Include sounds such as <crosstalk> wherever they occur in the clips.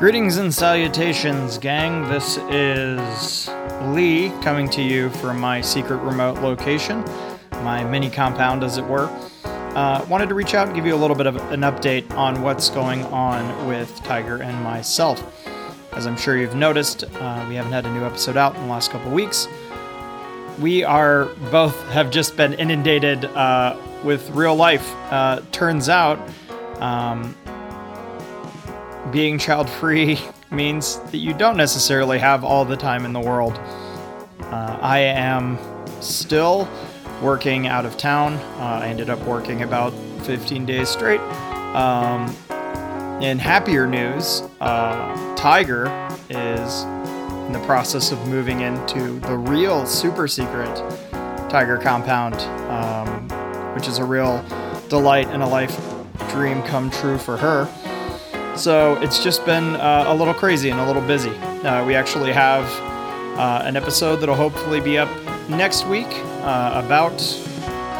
Greetings and salutations, gang. This is Lee coming to you from my secret remote location, my mini compound, as it were. Uh, wanted to reach out and give you a little bit of an update on what's going on with Tiger and myself. As I'm sure you've noticed, uh, we haven't had a new episode out in the last couple weeks. We are both have just been inundated uh, with real life. Uh, turns out, um, being child free <laughs> means that you don't necessarily have all the time in the world. Uh, I am still working out of town. Uh, I ended up working about 15 days straight. Um, in happier news, uh, Tiger is in the process of moving into the real super secret Tiger compound, um, which is a real delight and a life dream come true for her. So it's just been uh, a little crazy and a little busy. Uh, we actually have uh, an episode that'll hopefully be up next week uh, about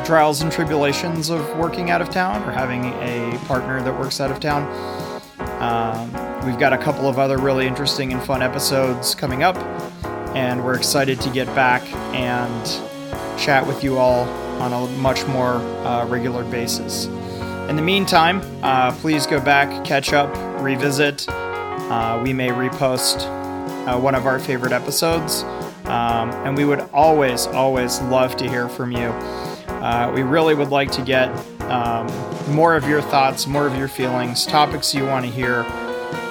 trials and tribulations of working out of town or having a partner that works out of town. Um, we've got a couple of other really interesting and fun episodes coming up, and we're excited to get back and chat with you all on a much more uh, regular basis. In the meantime, uh, please go back, catch up, revisit. Uh, we may repost uh, one of our favorite episodes. Um, and we would always, always love to hear from you. Uh, we really would like to get um, more of your thoughts, more of your feelings, topics you want to hear,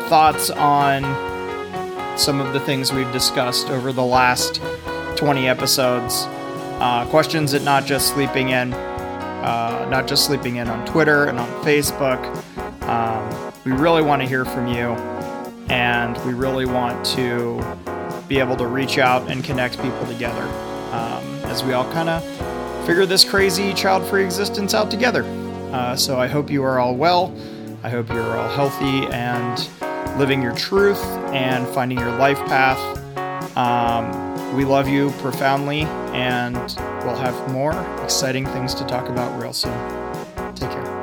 thoughts on some of the things we've discussed over the last 20 episodes. Uh, questions that not just sleeping in uh, not just sleeping in on Twitter and on Facebook. Um, we really want to hear from you, and we really want to be able to reach out and connect people together um, as we all kind of figure this crazy child free existence out together. Uh, so I hope you are all well. I hope you're all healthy and living your truth and finding your life path. Um, we love you profoundly, and we'll have more exciting things to talk about real soon. Take care.